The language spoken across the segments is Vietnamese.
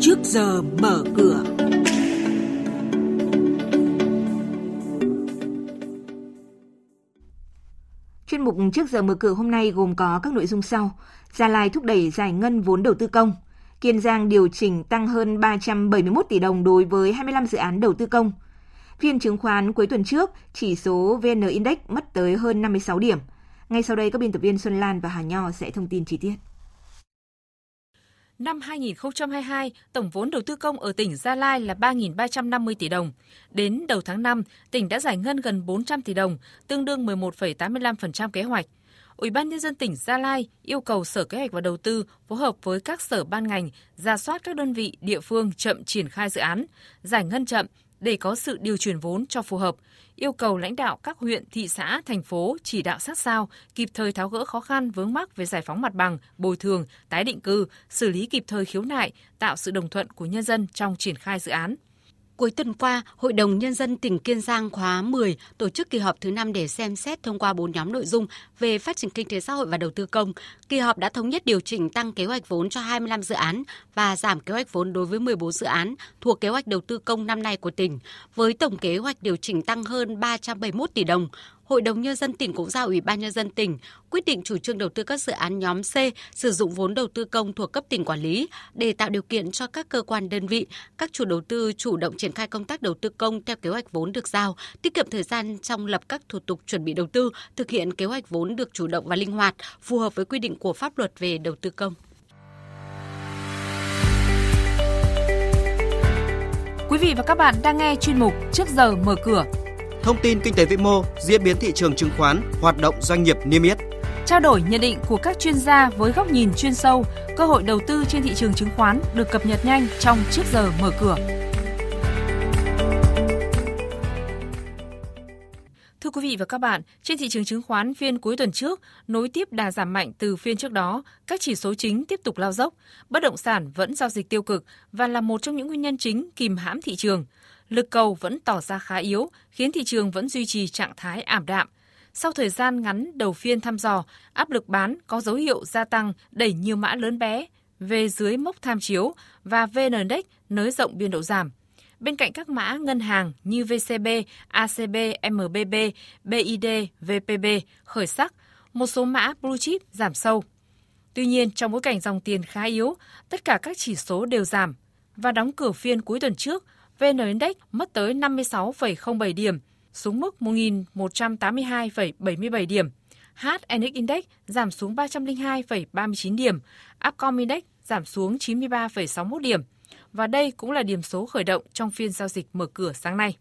trước giờ mở cửa. Chuyên mục trước giờ mở cửa hôm nay gồm có các nội dung sau. Gia Lai thúc đẩy giải ngân vốn đầu tư công. Kiên Giang điều chỉnh tăng hơn 371 tỷ đồng đối với 25 dự án đầu tư công. Phiên chứng khoán cuối tuần trước, chỉ số VN Index mất tới hơn 56 điểm. Ngay sau đây, các biên tập viên Xuân Lan và Hà Nho sẽ thông tin chi tiết. Năm 2022, tổng vốn đầu tư công ở tỉnh Gia Lai là 3.350 tỷ đồng. Đến đầu tháng 5, tỉnh đã giải ngân gần 400 tỷ đồng, tương đương 11,85% kế hoạch. Ủy ban nhân dân tỉnh Gia Lai yêu cầu Sở Kế hoạch và Đầu tư phối hợp với các sở ban ngành ra soát các đơn vị địa phương chậm triển khai dự án, giải ngân chậm để có sự điều chuyển vốn cho phù hợp, yêu cầu lãnh đạo các huyện, thị xã, thành phố chỉ đạo sát sao, kịp thời tháo gỡ khó khăn vướng mắc về giải phóng mặt bằng, bồi thường, tái định cư, xử lý kịp thời khiếu nại, tạo sự đồng thuận của nhân dân trong triển khai dự án. Cuối tuần qua, Hội đồng Nhân dân tỉnh Kiên Giang khóa 10 tổ chức kỳ họp thứ 5 để xem xét thông qua 4 nhóm nội dung về phát triển kinh tế xã hội và đầu tư công. Kỳ họp đã thống nhất điều chỉnh tăng kế hoạch vốn cho 25 dự án và giảm kế hoạch vốn đối với 14 dự án thuộc kế hoạch đầu tư công năm nay của tỉnh, với tổng kế hoạch điều chỉnh tăng hơn 371 tỷ đồng. Hội đồng Nhân dân tỉnh cũng giao Ủy ban Nhân dân tỉnh quyết định chủ trương đầu tư các dự án nhóm C sử dụng vốn đầu tư công thuộc cấp tỉnh quản lý để tạo điều kiện cho các cơ quan đơn vị, các chủ đầu tư chủ động triển khai công tác đầu tư công theo kế hoạch vốn được giao, tiết kiệm thời gian trong lập các thủ tục chuẩn bị đầu tư, thực hiện kế hoạch vốn được chủ động và linh hoạt, phù hợp với quy định của pháp luật về đầu tư công. Quý vị và các bạn đang nghe chuyên mục Trước giờ mở cửa thông tin kinh tế vĩ mô, diễn biến thị trường chứng khoán, hoạt động doanh nghiệp niêm yết. Trao đổi nhận định của các chuyên gia với góc nhìn chuyên sâu, cơ hội đầu tư trên thị trường chứng khoán được cập nhật nhanh trong trước giờ mở cửa. Thưa quý vị và các bạn, trên thị trường chứng khoán phiên cuối tuần trước, nối tiếp đà giảm mạnh từ phiên trước đó, các chỉ số chính tiếp tục lao dốc, bất động sản vẫn giao dịch tiêu cực và là một trong những nguyên nhân chính kìm hãm thị trường lực cầu vẫn tỏ ra khá yếu, khiến thị trường vẫn duy trì trạng thái ảm đạm. Sau thời gian ngắn đầu phiên thăm dò, áp lực bán có dấu hiệu gia tăng đẩy nhiều mã lớn bé về dưới mốc tham chiếu và VN Index nới rộng biên độ giảm. Bên cạnh các mã ngân hàng như VCB, ACB, MBB, BID, VPB khởi sắc, một số mã blue chip giảm sâu. Tuy nhiên, trong bối cảnh dòng tiền khá yếu, tất cả các chỉ số đều giảm và đóng cửa phiên cuối tuần trước – VN Index mất tới 56,07 điểm, xuống mức 1.182,77 điểm. HNX Index giảm xuống 302,39 điểm, Upcom Index giảm xuống 93,61 điểm. Và đây cũng là điểm số khởi động trong phiên giao dịch mở cửa sáng nay.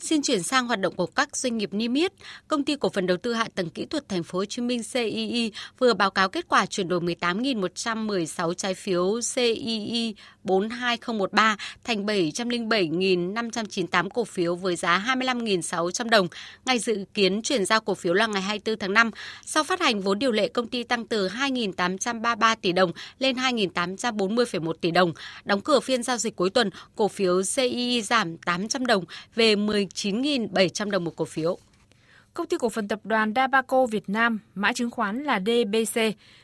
Xin chuyển sang hoạt động của các doanh nghiệp niêm yết. Công ty cổ phần đầu tư hạ tầng kỹ thuật Thành phố Hồ Chí Minh CII vừa báo cáo kết quả chuyển đổi 18.116 trái phiếu CII 42013 thành 707.598 cổ phiếu với giá 25.600 đồng. Ngày dự kiến chuyển giao cổ phiếu là ngày 24 tháng 5. Sau phát hành vốn điều lệ công ty tăng từ 2.833 tỷ đồng lên 2.840,1 tỷ đồng. Đóng cửa phiên giao dịch cuối tuần, cổ phiếu CII giảm 800 đồng về 10. 9.700 đồng một cổ phiếu. Công ty cổ phần tập đoàn Dabaco Việt Nam, mã chứng khoán là DBC,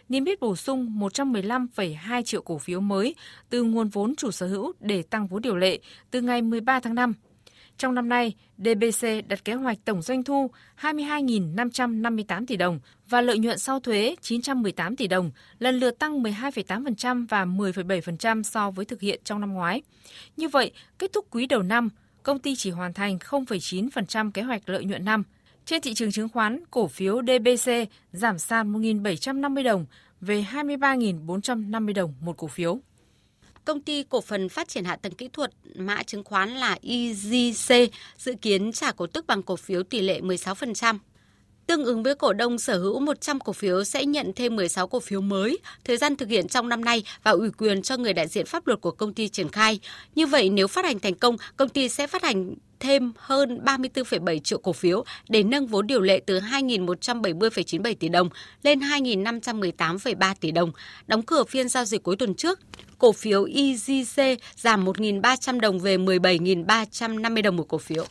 niêm yết bổ sung 115,2 triệu cổ phiếu mới từ nguồn vốn chủ sở hữu để tăng vốn điều lệ từ ngày 13 tháng 5. Trong năm nay, DBC đặt kế hoạch tổng doanh thu 22.558 tỷ đồng và lợi nhuận sau thuế 918 tỷ đồng, lần lượt tăng 12,8% và 10,7% so với thực hiện trong năm ngoái. Như vậy, kết thúc quý đầu năm, công ty chỉ hoàn thành 0,9% kế hoạch lợi nhuận năm. Trên thị trường chứng khoán, cổ phiếu DBC giảm sàn 1.750 đồng về 23.450 đồng một cổ phiếu. Công ty cổ phần phát triển hạ tầng kỹ thuật mã chứng khoán là EGC dự kiến trả cổ tức bằng cổ phiếu tỷ lệ 16%. Tương ứng với cổ đông sở hữu 100 cổ phiếu sẽ nhận thêm 16 cổ phiếu mới, thời gian thực hiện trong năm nay và ủy quyền cho người đại diện pháp luật của công ty triển khai. Như vậy, nếu phát hành thành công, công ty sẽ phát hành thêm hơn 34,7 triệu cổ phiếu để nâng vốn điều lệ từ 2.170,97 tỷ đồng lên 2.518,3 tỷ đồng. Đóng cửa phiên giao dịch cuối tuần trước, cổ phiếu EGC giảm 1.300 đồng về 17.350 đồng một cổ phiếu.